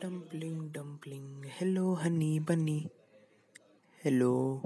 dumpling, dumpling. Hello, honey bunny. Hello.